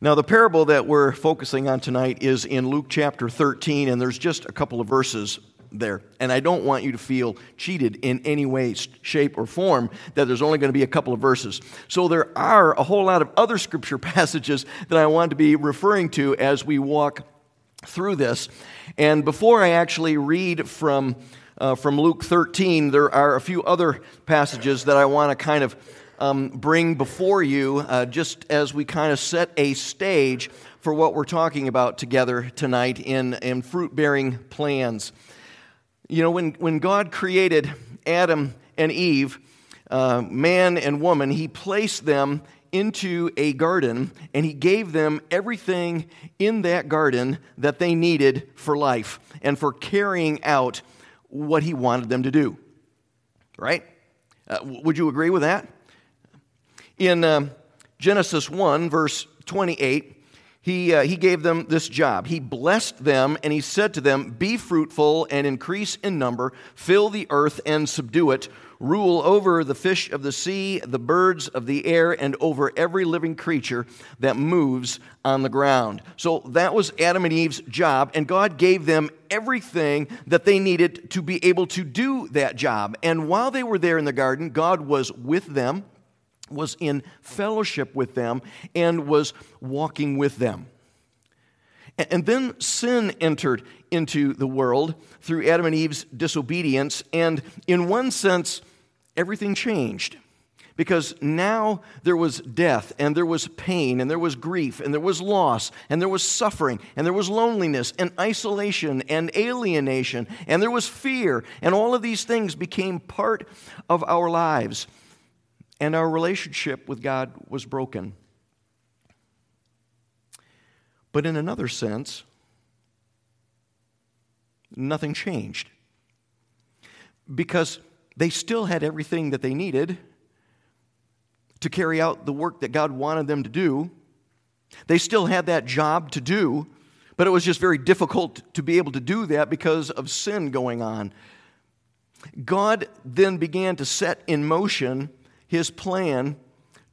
Now, the parable that we're focusing on tonight is in Luke chapter 13, and there's just a couple of verses there. And I don't want you to feel cheated in any way, shape, or form that there's only going to be a couple of verses. So there are a whole lot of other scripture passages that I want to be referring to as we walk through this. And before I actually read from, uh, from Luke 13, there are a few other passages that I want to kind of um, bring before you uh, just as we kind of set a stage for what we're talking about together tonight in, in fruit bearing plans. You know, when, when God created Adam and Eve, uh, man and woman, he placed them into a garden and he gave them everything in that garden that they needed for life and for carrying out what he wanted them to do. Right? Uh, would you agree with that? In um, Genesis 1, verse 28, he, uh, he gave them this job. He blessed them and he said to them, Be fruitful and increase in number, fill the earth and subdue it, rule over the fish of the sea, the birds of the air, and over every living creature that moves on the ground. So that was Adam and Eve's job, and God gave them everything that they needed to be able to do that job. And while they were there in the garden, God was with them was in fellowship with them and was walking with them. And then sin entered into the world through Adam and Eve's disobedience, and in one sense, everything changed. Because now there was death, and there was pain, and there was grief, and there was loss, and there was suffering, and there was loneliness, and isolation, and alienation, and there was fear, and all of these things became part of our lives and our relationship with God was broken. But in another sense, nothing changed. Because they still had everything that they needed to carry out the work that God wanted them to do. They still had that job to do, but it was just very difficult to be able to do that because of sin going on. God then began to set in motion his plan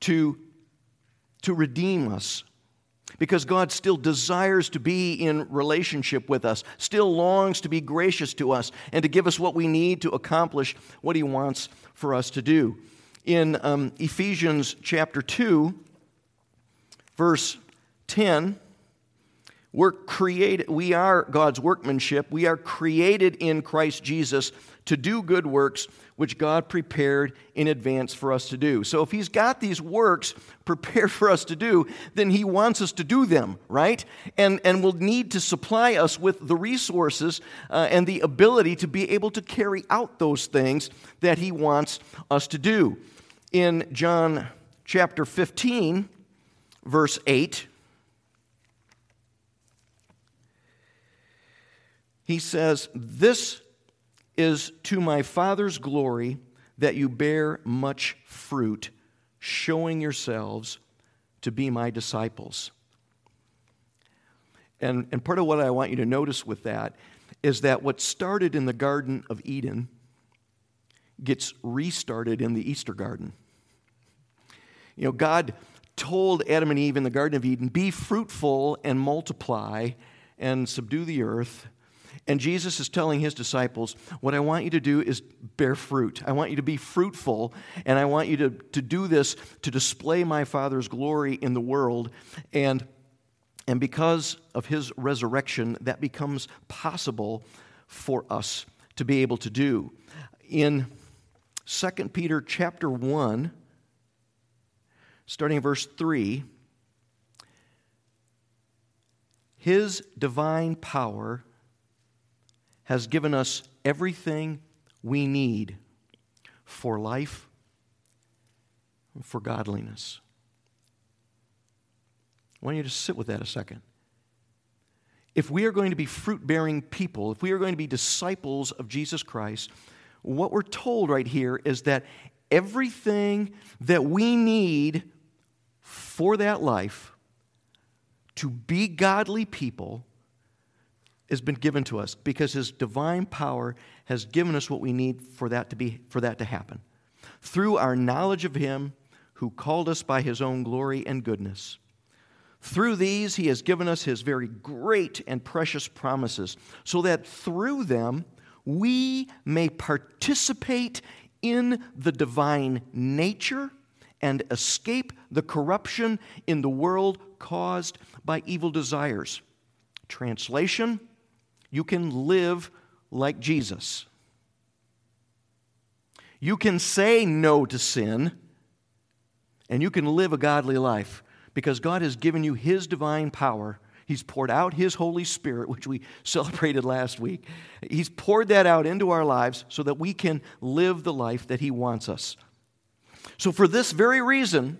to, to redeem us. Because God still desires to be in relationship with us, still longs to be gracious to us, and to give us what we need to accomplish what He wants for us to do. In um, Ephesians chapter 2, verse 10, we're created, we are God's workmanship. We are created in Christ Jesus to do good works which God prepared in advance for us to do. So if He's got these works prepared for us to do, then He wants us to do them, right? And, and will need to supply us with the resources uh, and the ability to be able to carry out those things that He wants us to do. In John chapter 15, verse 8, he says, This is to my Father's glory that you bear much fruit, showing yourselves to be my disciples. And, and part of what I want you to notice with that is that what started in the Garden of Eden gets restarted in the Easter Garden. You know, God told Adam and Eve in the Garden of Eden, be fruitful and multiply and subdue the earth and Jesus is telling his disciples, What I want you to do is bear fruit. I want you to be fruitful, and I want you to, to do this to display my Father's glory in the world. And, and because of his resurrection, that becomes possible for us to be able to do. In 2 Peter chapter 1, starting in verse 3, his divine power has given us everything we need for life, for godliness. I want you to sit with that a second. If we are going to be fruit bearing people, if we are going to be disciples of Jesus Christ, what we're told right here is that everything that we need for that life to be godly people has been given to us because his divine power has given us what we need for that to be for that to happen through our knowledge of him who called us by his own glory and goodness Through these, he has given us his very great and precious promises, so that through them we may participate in the divine nature and escape the corruption in the world caused by evil desires. Translation You can live like Jesus. You can say no to sin, and you can live a godly life because God has given you His divine power. He's poured out His Holy Spirit, which we celebrated last week. He's poured that out into our lives so that we can live the life that He wants us. So, for this very reason,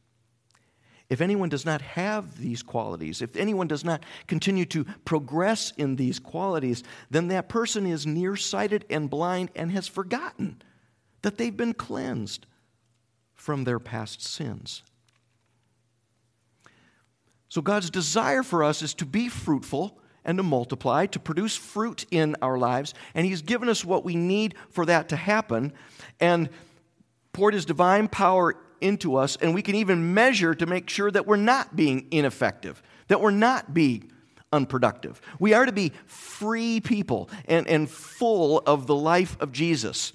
If anyone does not have these qualities, if anyone does not continue to progress in these qualities, then that person is nearsighted and blind and has forgotten that they've been cleansed from their past sins. So, God's desire for us is to be fruitful and to multiply, to produce fruit in our lives, and He's given us what we need for that to happen, and poured His divine power into us, and we can even measure to make sure that we're not being ineffective, that we're not being unproductive. We are to be free people and, and full of the life of Jesus.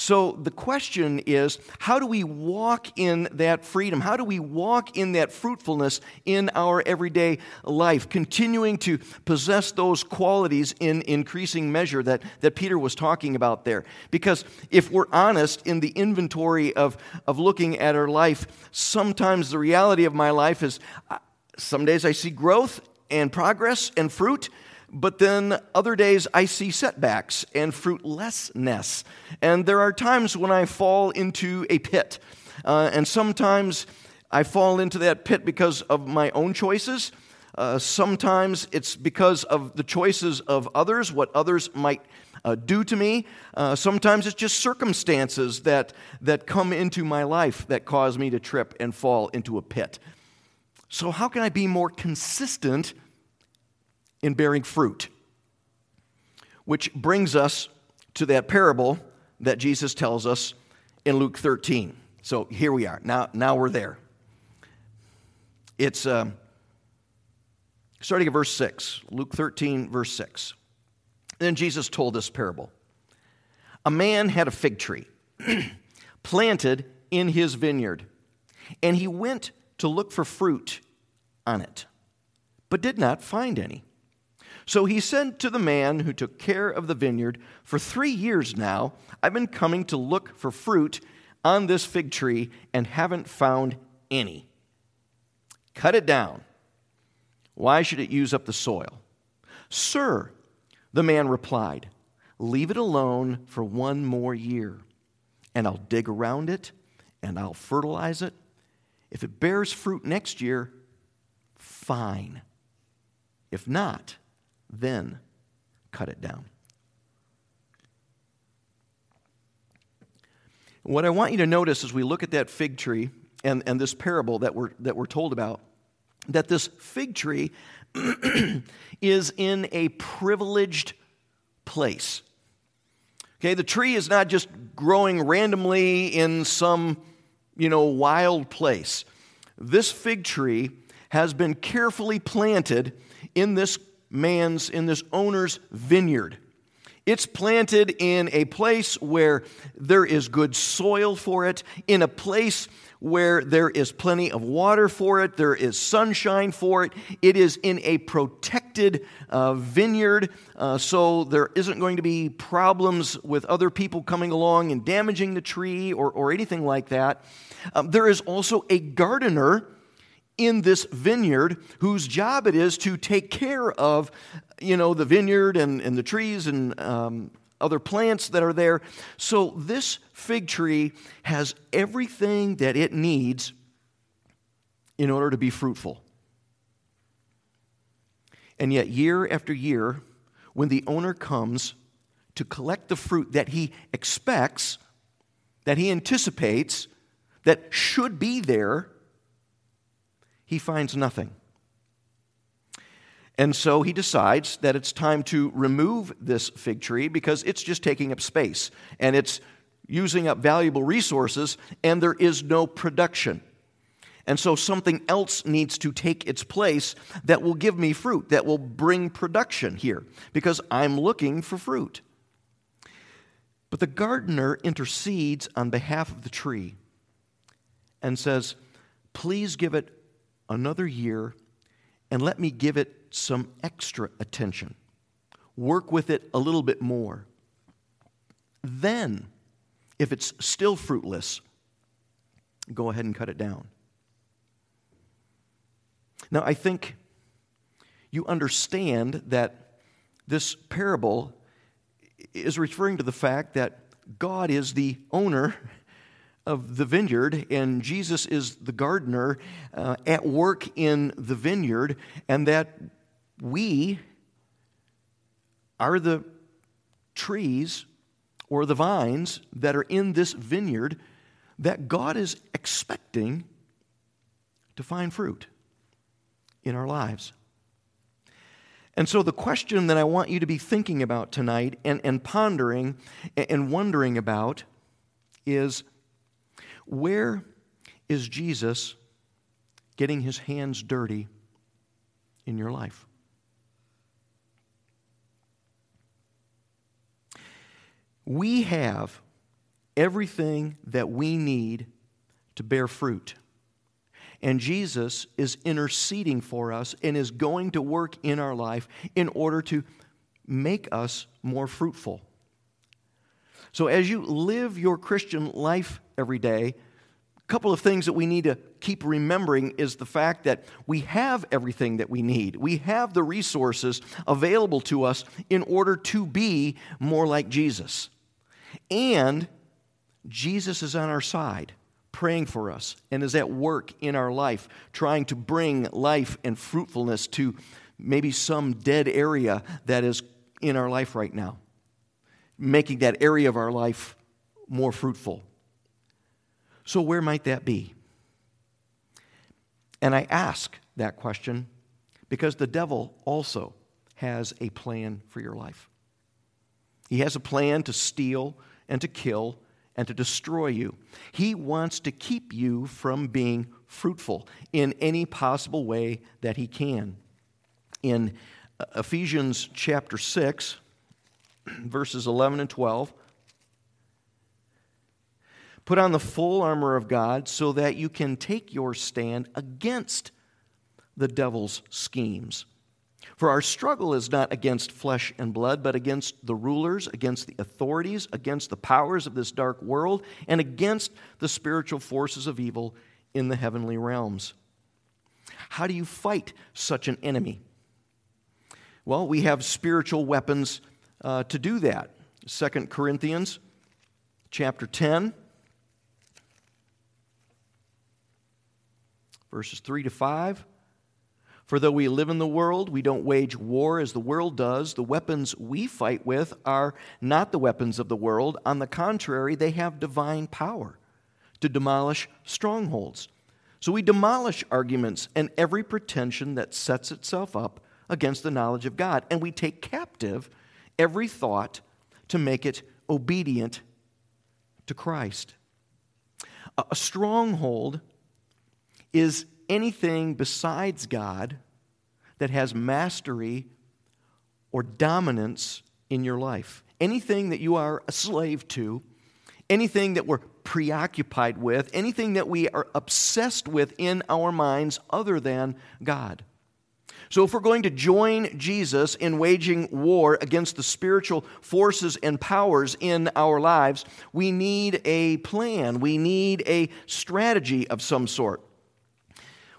So the question is how do we walk in that freedom? How do we walk in that fruitfulness in our everyday life, continuing to possess those qualities in increasing measure that, that Peter was talking about there? Because if we're honest in the inventory of, of looking at our life, sometimes the reality of my life is uh, some days I see growth and progress and fruit but then other days I see setbacks and fruitlessness. And there are times when I fall into a pit. Uh, and sometimes I fall into that pit because of my own choices. Uh, sometimes it's because of the choices of others, what others might uh, do to me. Uh, sometimes it's just circumstances that, that come into my life that cause me to trip and fall into a pit. So, how can I be more consistent in bearing fruit. Which brings us to that parable that Jesus tells us in Luke 13. So here we are. Now, now we're there. It's uh, starting at verse 6, Luke 13, verse 6. Then Jesus told this parable A man had a fig tree planted in his vineyard, and he went to look for fruit on it, but did not find any. So he said to the man who took care of the vineyard, For three years now, I've been coming to look for fruit on this fig tree and haven't found any. Cut it down. Why should it use up the soil? Sir, the man replied, Leave it alone for one more year, and I'll dig around it and I'll fertilize it. If it bears fruit next year, fine. If not, then cut it down. What I want you to notice as we look at that fig tree and, and this parable that we're, that we're told about, that this fig tree is in a privileged place. Okay, the tree is not just growing randomly in some, you know, wild place. This fig tree has been carefully planted in this man's, in this owner's vineyard. It's planted in a place where there is good soil for it, in a place where there is plenty of water for it, there is sunshine for it. It is in a protected uh, vineyard, uh, so there isn't going to be problems with other people coming along and damaging the tree or, or anything like that. Um, there is also a gardener in this vineyard whose job it is to take care of you know the vineyard and, and the trees and um, other plants that are there. So this fig tree has everything that it needs in order to be fruitful. And yet, year after year, when the owner comes to collect the fruit that he expects, that he anticipates, that should be there, he finds nothing. And so he decides that it's time to remove this fig tree because it's just taking up space and it's using up valuable resources and there is no production. And so something else needs to take its place that will give me fruit, that will bring production here, because I'm looking for fruit. But the gardener intercedes on behalf of the tree and says, Please give it another year and let me give it some extra attention. Work with it a little bit more. Then, if it's still fruitless, go ahead and cut it down. Now, I think you understand that this parable is referring to the fact that God is the owner of the vineyard, and Jesus is the gardener uh, at work in the vineyard, and that we are the trees or the vines that are in this vineyard that God is expecting to find fruit in our lives. And so, the question that I want you to be thinking about tonight and, and pondering and wondering about is where is Jesus getting his hands dirty in your life? We have everything that we need to bear fruit. And Jesus is interceding for us and is going to work in our life in order to make us more fruitful. So, as you live your Christian life every day, a couple of things that we need to keep remembering is the fact that we have everything that we need. We have the resources available to us in order to be more like Jesus. And Jesus is on our side praying for us and is at work in our life, trying to bring life and fruitfulness to maybe some dead area that is in our life right now, making that area of our life more fruitful. So, where might that be? And I ask that question because the devil also has a plan for your life. He has a plan to steal and to kill and to destroy you. He wants to keep you from being fruitful in any possible way that he can. In Ephesians chapter 6, verses 11 and 12, put on the full armor of God so that you can take your stand against the devil's schemes. For our struggle is not against flesh and blood, but against the rulers, against the authorities, against the powers of this dark world, and against the spiritual forces of evil in the heavenly realms. How do you fight such an enemy? Well, we have spiritual weapons uh, to do that. 2 Corinthians chapter 10, verses 3 to 5. For though we live in the world, we don't wage war as the world does. The weapons we fight with are not the weapons of the world. On the contrary, they have divine power to demolish strongholds. So we demolish arguments and every pretension that sets itself up against the knowledge of God. And we take captive every thought to make it obedient to Christ. A stronghold is anything besides God that has mastery or dominance in your life. Anything that you are a slave to, anything that we're preoccupied with, anything that we are obsessed with in our minds other than God. So, if we're going to join Jesus in waging war against the spiritual forces and powers in our lives, we need a plan. We need a strategy of some sort.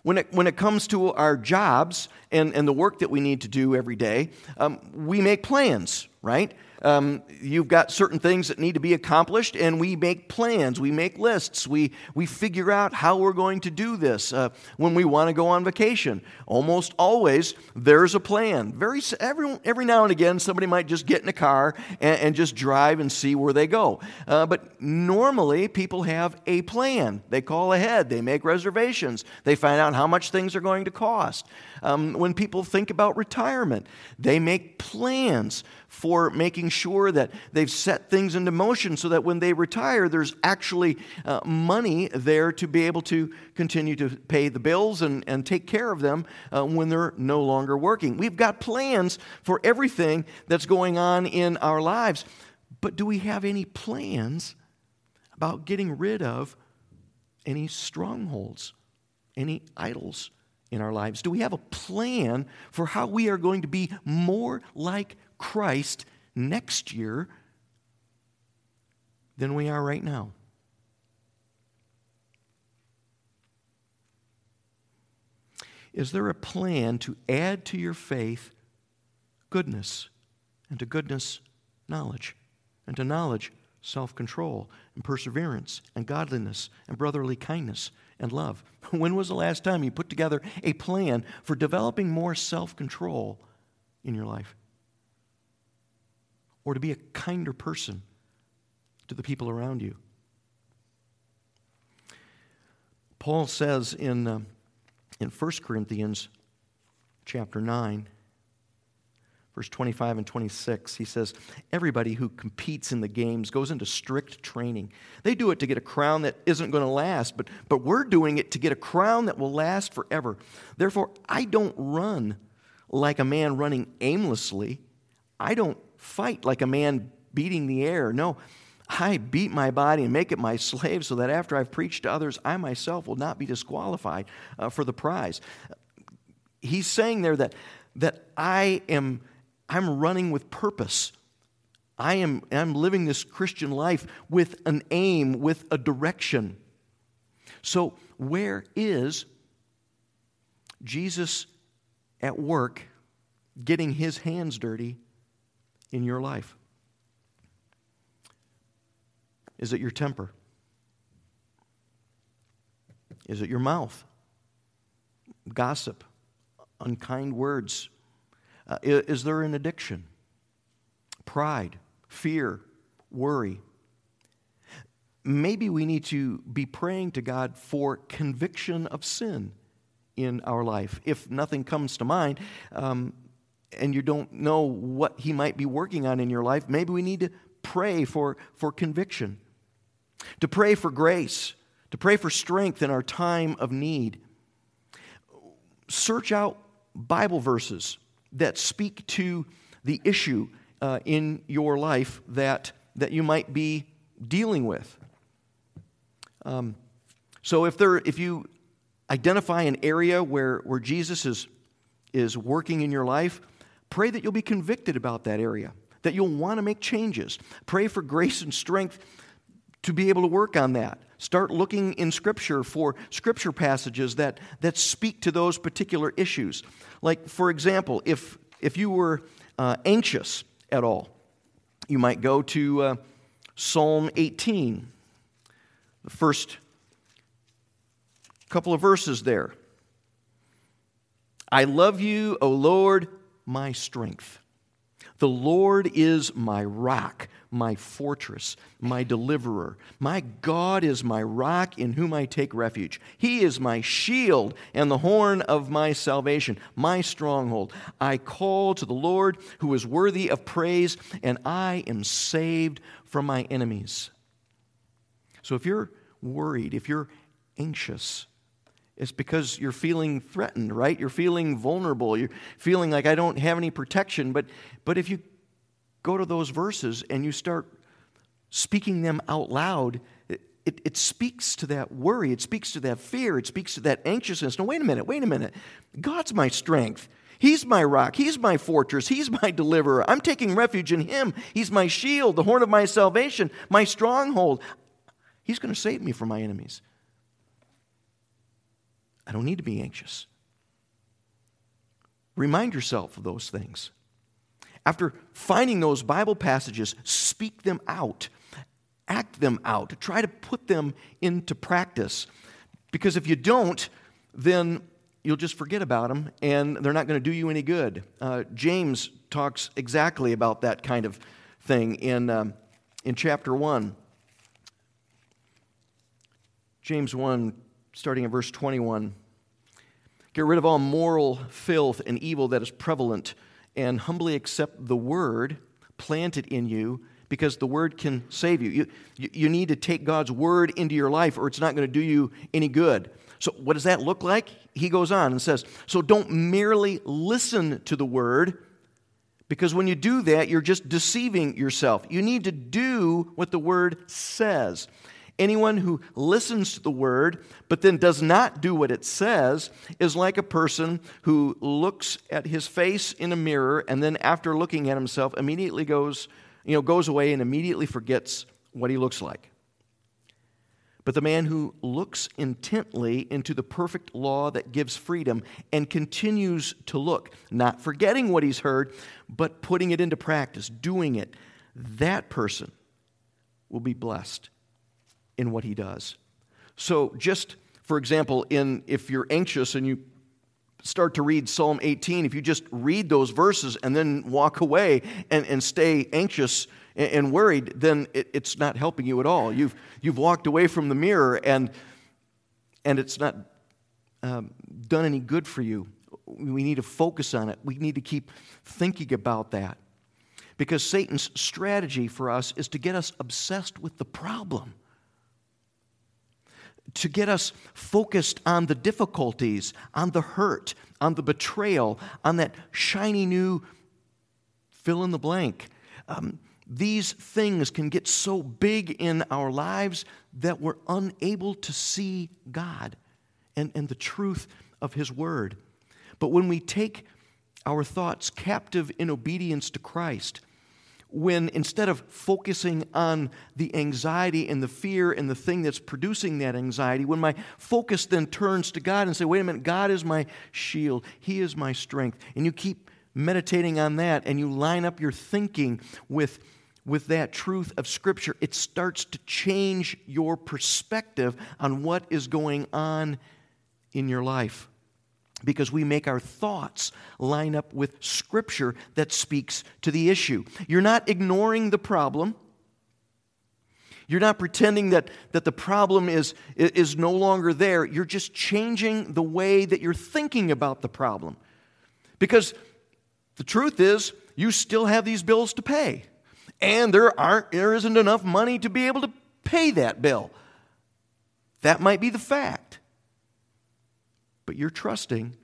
When it, when it comes to our jobs and, and the work that we need to do every day, um, we make plans, right? Um, you've got certain things that need to be accomplished, and we make plans, we make lists, we, we figure out how we're going to do this uh, when we want to go on vacation. Almost always, there's a plan. Very, every, every now and again, somebody might just get in a car and, and just drive and see where they go. Uh, but normally, people have a plan. They call ahead, they make reservations, they find out how much things are going to cost. Um, when people think about retirement, they make plans for making sure that they've set things into motion so that when they retire, there's actually uh, money there to be able to continue to pay the bills and, and take care of them uh, when they're no longer working. We've got plans for everything that's going on in our lives. But do we have any plans about getting rid of any strongholds, any idols? in our lives? Do we have a plan for how we are going to be more like Christ next year than we are right now? Is there a plan to add to your faith goodness, and to goodness, knowledge, and to knowledge, self control, and perseverance, and godliness, and brotherly kindness? and love. When was the last time you put together a plan for developing more self control in your life? Or to be a kinder person to the people around you? Paul says in, uh, in 1 Corinthians chapter 9, verse 25 and 26, he says, Everybody who competes in the games goes into strict training. They do it to get a crown that isn't going to last, but, but we're doing it to get a crown that will last forever. Therefore, I don't run like a man running aimlessly. I don't fight like a man beating the air. No, I beat my body and make it my slave so that after I've preached to others, I myself will not be disqualified uh, for the prize. He's saying there that, that I am I'm running with purpose. I am I'm living this Christian life with an aim, with a direction. So, where is Jesus at work getting his hands dirty in your life? Is it your temper? Is it your mouth? Gossip, unkind words, uh, is there an addiction? Pride, fear, worry? Maybe we need to be praying to God for conviction of sin in our life. If nothing comes to mind, um, and you don't know what He might be working on in your life, maybe we need to pray for, for conviction, to pray for grace, to pray for strength in our time of need. Search out Bible verses that speak to the issue uh, in your life that, that you might be dealing with. Um, so if, there, if you identify an area where, where Jesus is, is working in your life, pray that you'll be convicted about that area, that you'll want to make changes. Pray for grace and strength to be able to work on that. Start looking in Scripture for Scripture passages that, that speak to those particular issues. Like, for example, if, if you were uh, anxious at all, you might go to uh, Psalm 18, the first couple of verses there. I love you, O Lord, my strength. The Lord is my rock, my fortress, my deliverer. My God is my rock in whom I take refuge. He is my shield and the horn of my salvation, my stronghold. I call to the Lord who is worthy of praise, and I am saved from my enemies. So if you're worried, if you're anxious, it's because you're feeling threatened, right? You're feeling vulnerable. You're feeling like I don't have any protection. But, but if you go to those verses and you start speaking them out loud, it, it, it, speaks to that worry. It speaks to that fear. It speaks to that anxiousness. No, wait a minute, wait a minute. God's my strength. He's my rock. He's my fortress. He's my deliverer. I'm taking refuge in Him. He's my shield, the horn of my salvation, my stronghold. He's going to save me from my enemies. I don't need to be anxious. Remind yourself of those things. after finding those Bible passages, speak them out, act them out, try to put them into practice. Because if you don't, then you'll just forget about them and they're not going to do you any good. Uh, James talks exactly about that kind of thing in, um, in chapter 1. James 1, starting in verse 21. Get rid of all moral filth and evil that is prevalent, and humbly accept the word planted in you, because the word can save you. You, you need to take God's word into your life, or it's not going to do you any good. So, what does that look like? He goes on and says, So don't merely listen to the word, because when you do that, you're just deceiving yourself. You need to do what the word says. Anyone who listens to the word but then does not do what it says is like a person who looks at his face in a mirror and then after looking at himself immediately goes, you know, goes away and immediately forgets what he looks like. But the man who looks intently into the perfect law that gives freedom and continues to look, not forgetting what he's heard, but putting it into practice, doing it, that person will be blessed in what he does. So, just for example, in if you're anxious and you start to read Psalm 18, if you just read those verses and then walk away and, and stay anxious and, and worried, then it, it's not helping you at all. You've, you've walked away from the mirror and, and it's not um, done any good for you. We need to focus on it. We need to keep thinking about that. Because Satan's strategy for us is to get us obsessed with the problem to get us focused on the difficulties, on the hurt, on the betrayal, on that shiny new fill in the blank. Um, these things can get so big in our lives that we're unable to see God and, and the truth of His Word. But when we take our thoughts captive in obedience to Christ, when instead of focusing on the anxiety and the fear and the thing that's producing that anxiety, when my focus then turns to God and say, wait a minute, God is my shield, He is my strength, and you keep meditating on that and you line up your thinking with, with that truth of Scripture, it starts to change your perspective on what is going on in your life because we make our thoughts line up with scripture that speaks to the issue. You're not ignoring the problem. You're not pretending that, that the problem is, is no longer there. You're just changing the way that you're thinking about the problem. Because the truth is, you still have these bills to pay. And there, aren't, there isn't enough money to be able to pay that bill. That might be the fact. But you're trusting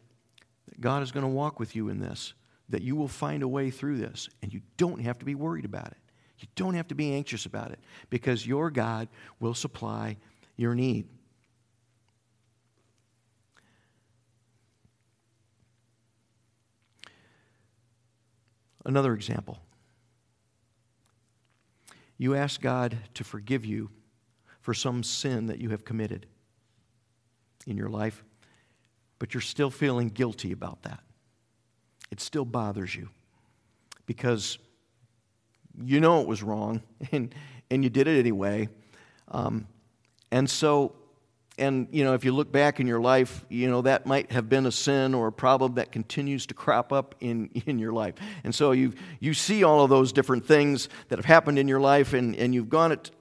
that God is going to walk with you in this, that you will find a way through this, and you don't have to be worried about it. You don't have to be anxious about it because your God will supply your need. Another example. You ask God to forgive you for some sin that you have committed in your life but you're still feeling guilty about that. It still bothers you because you know it was wrong and, and you did it anyway. Um, and so, and you know, if you look back in your life, you know, that might have been a sin or a problem that continues to crop up in, in your life. And so you, you see all of those different things that have happened in your life and, and you've gone it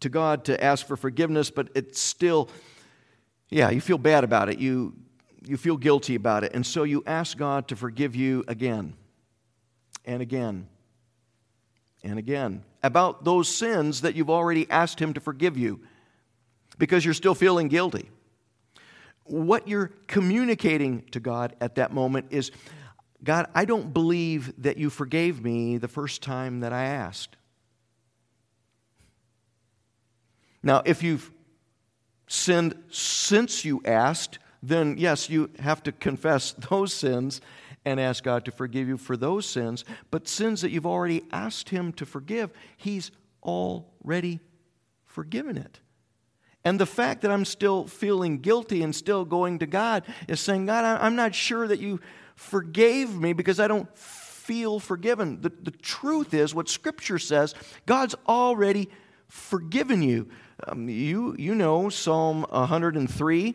to God to ask for forgiveness, but it's still, yeah, you feel bad about it. You, you feel guilty about it. And so you ask God to forgive you again and again and again about those sins that you've already asked Him to forgive you because you're still feeling guilty. What you're communicating to God at that moment is God, I don't believe that you forgave me the first time that I asked. Now, if you've sinned since you asked, then yes, you have to confess those sins and ask God to forgive you for those sins. But sins that you've already asked Him to forgive, He's already forgiven it. And the fact that I'm still feeling guilty and still going to God is saying, God, I'm not sure that you forgave me because I don't feel forgiven. The, the truth is, what Scripture says, God's already forgiven you. Um, you. You know Psalm 103.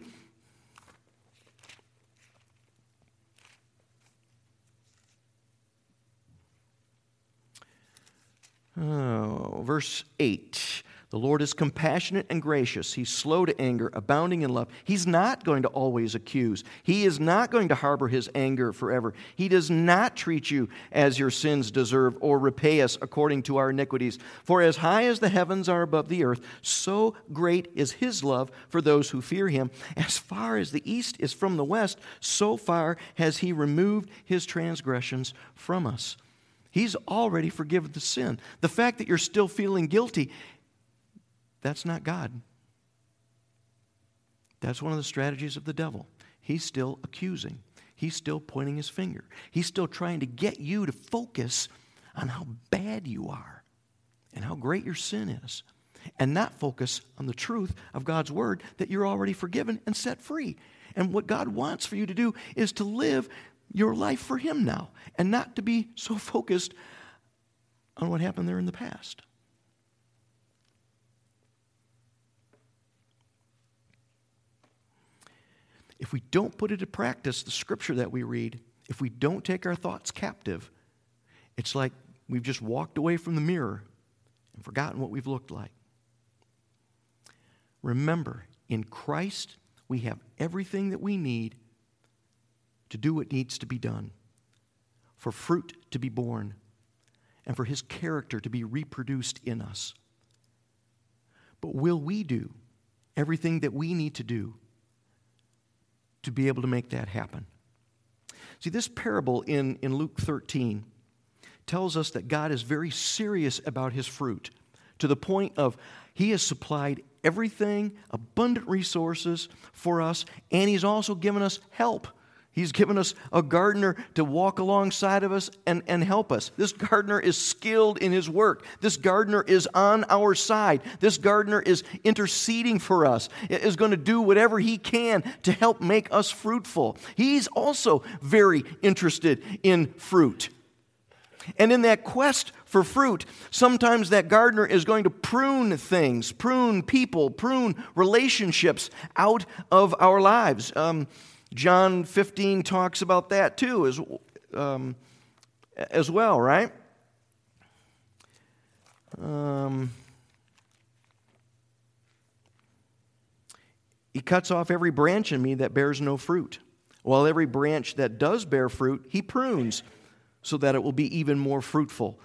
Oh, verse 8. The Lord is compassionate and gracious. He's slow to anger, abounding in love. He's not going to always accuse. He is not going to harbor his anger forever. He does not treat you as your sins deserve or repay us according to our iniquities. For as high as the heavens are above the earth, so great is his love for those who fear him. As far as the east is from the west, so far has he removed his transgressions from us. He's already forgiven the sin. The fact that you're still feeling guilty that's not God. That's one of the strategies of the devil. He's still accusing, he's still pointing his finger, he's still trying to get you to focus on how bad you are and how great your sin is, and not focus on the truth of God's word that you're already forgiven and set free. And what God wants for you to do is to live your life for Him now and not to be so focused on what happened there in the past. if we don't put into practice the scripture that we read, if we don't take our thoughts captive, it's like we've just walked away from the mirror and forgotten what we've looked like. Remember, in Christ, we have everything that we need to do what needs to be done, for fruit to be borne, and for his character to be reproduced in us. But will we do everything that we need to do to be able to make that happen. See, this parable in, in Luke 13 tells us that God is very serious about his fruit to the point of he has supplied everything, abundant resources for us, and he's also given us help. He's given us a gardener to walk alongside of us and, and help us. This gardener is skilled in his work. This gardener is on our side. This gardener is interceding for us, is going to do whatever he can to help make us fruitful. He's also very interested in fruit. And in that quest for fruit, sometimes that gardener is going to prune things, prune people, prune relationships out of our lives. Um, John 15 talks about that too, as, um, as well, right? Um, he cuts off every branch in me that bears no fruit, while every branch that does bear fruit, he prunes so that it will be even more fruitful.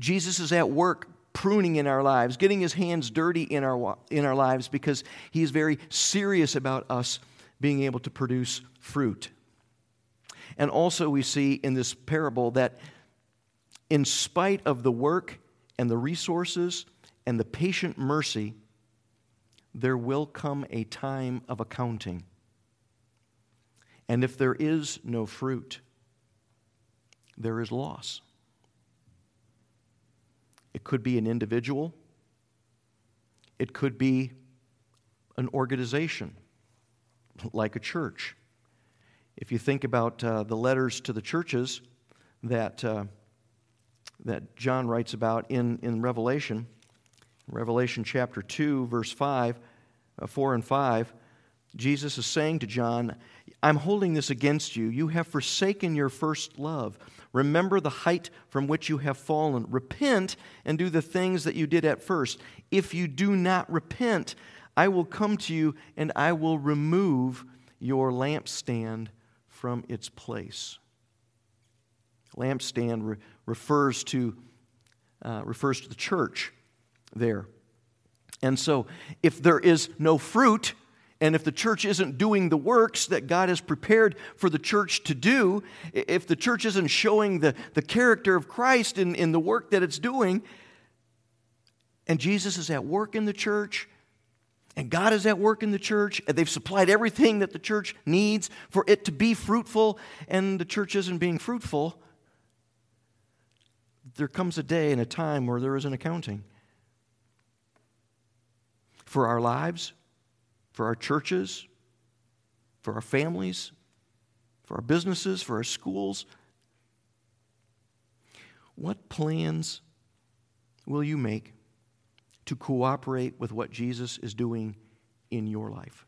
Jesus is at work pruning in our lives, getting his hands dirty in our, in our lives because he is very serious about us being able to produce fruit. And also, we see in this parable that in spite of the work and the resources and the patient mercy, there will come a time of accounting. And if there is no fruit, there is loss. It could be an individual, it could be an organization like a church. If you think about uh, the letters to the churches that, uh, that John writes about in, in Revelation, Revelation chapter 2, verse 5, uh, 4 and 5, Jesus is saying to John, I'm holding this against you. You have forsaken your first love. Remember the height from which you have fallen. Repent and do the things that you did at first. If you do not repent, I will come to you and I will remove your lampstand from its place. Lampstand re- refers to uh, refers to the church there. And so, if there is no fruit, and if the church isn't doing the works that God has prepared for the church to do, if the church isn't showing the, the character of Christ in, in the work that it's doing, and Jesus is at work in the church, and God is at work in the church, and they've supplied everything that the church needs for it to be fruitful, and the church isn't being fruitful. There comes a day and a time where there is an accounting for our lives, for our churches, for our families, for our businesses, for our schools. What plans will you make to cooperate with what Jesus is doing in your life?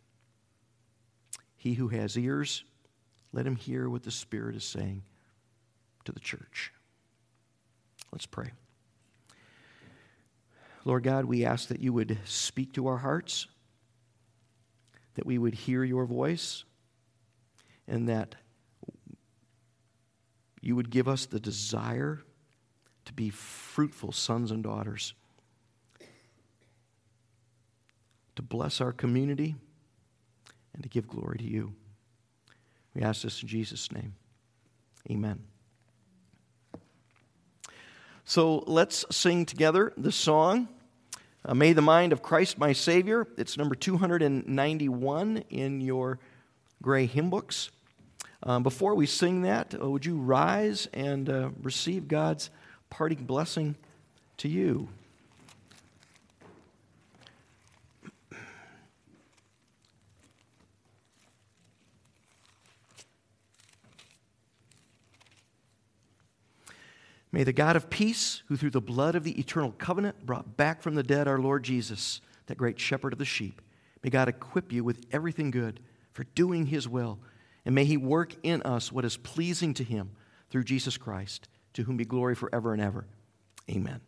He who has ears, let him hear what the Spirit is saying to the church. Let's pray. Lord God, we ask that you would speak to our hearts, that we would hear your voice, and that you would give us the desire to be fruitful sons and daughters, to bless our community, and to give glory to you. We ask this in Jesus' name. Amen. So let's sing together the song. Uh, May the mind of Christ my Savior. It's number 291 in your gray hymn books. Um, before we sing that, uh, would you rise and uh, receive God's parting blessing to you? May the God of peace, who through the blood of the eternal covenant brought back from the dead our Lord Jesus, that great shepherd of the sheep, may God equip you with everything good for doing his will. And may he work in us what is pleasing to him through Jesus Christ, to whom be glory forever and ever. Amen.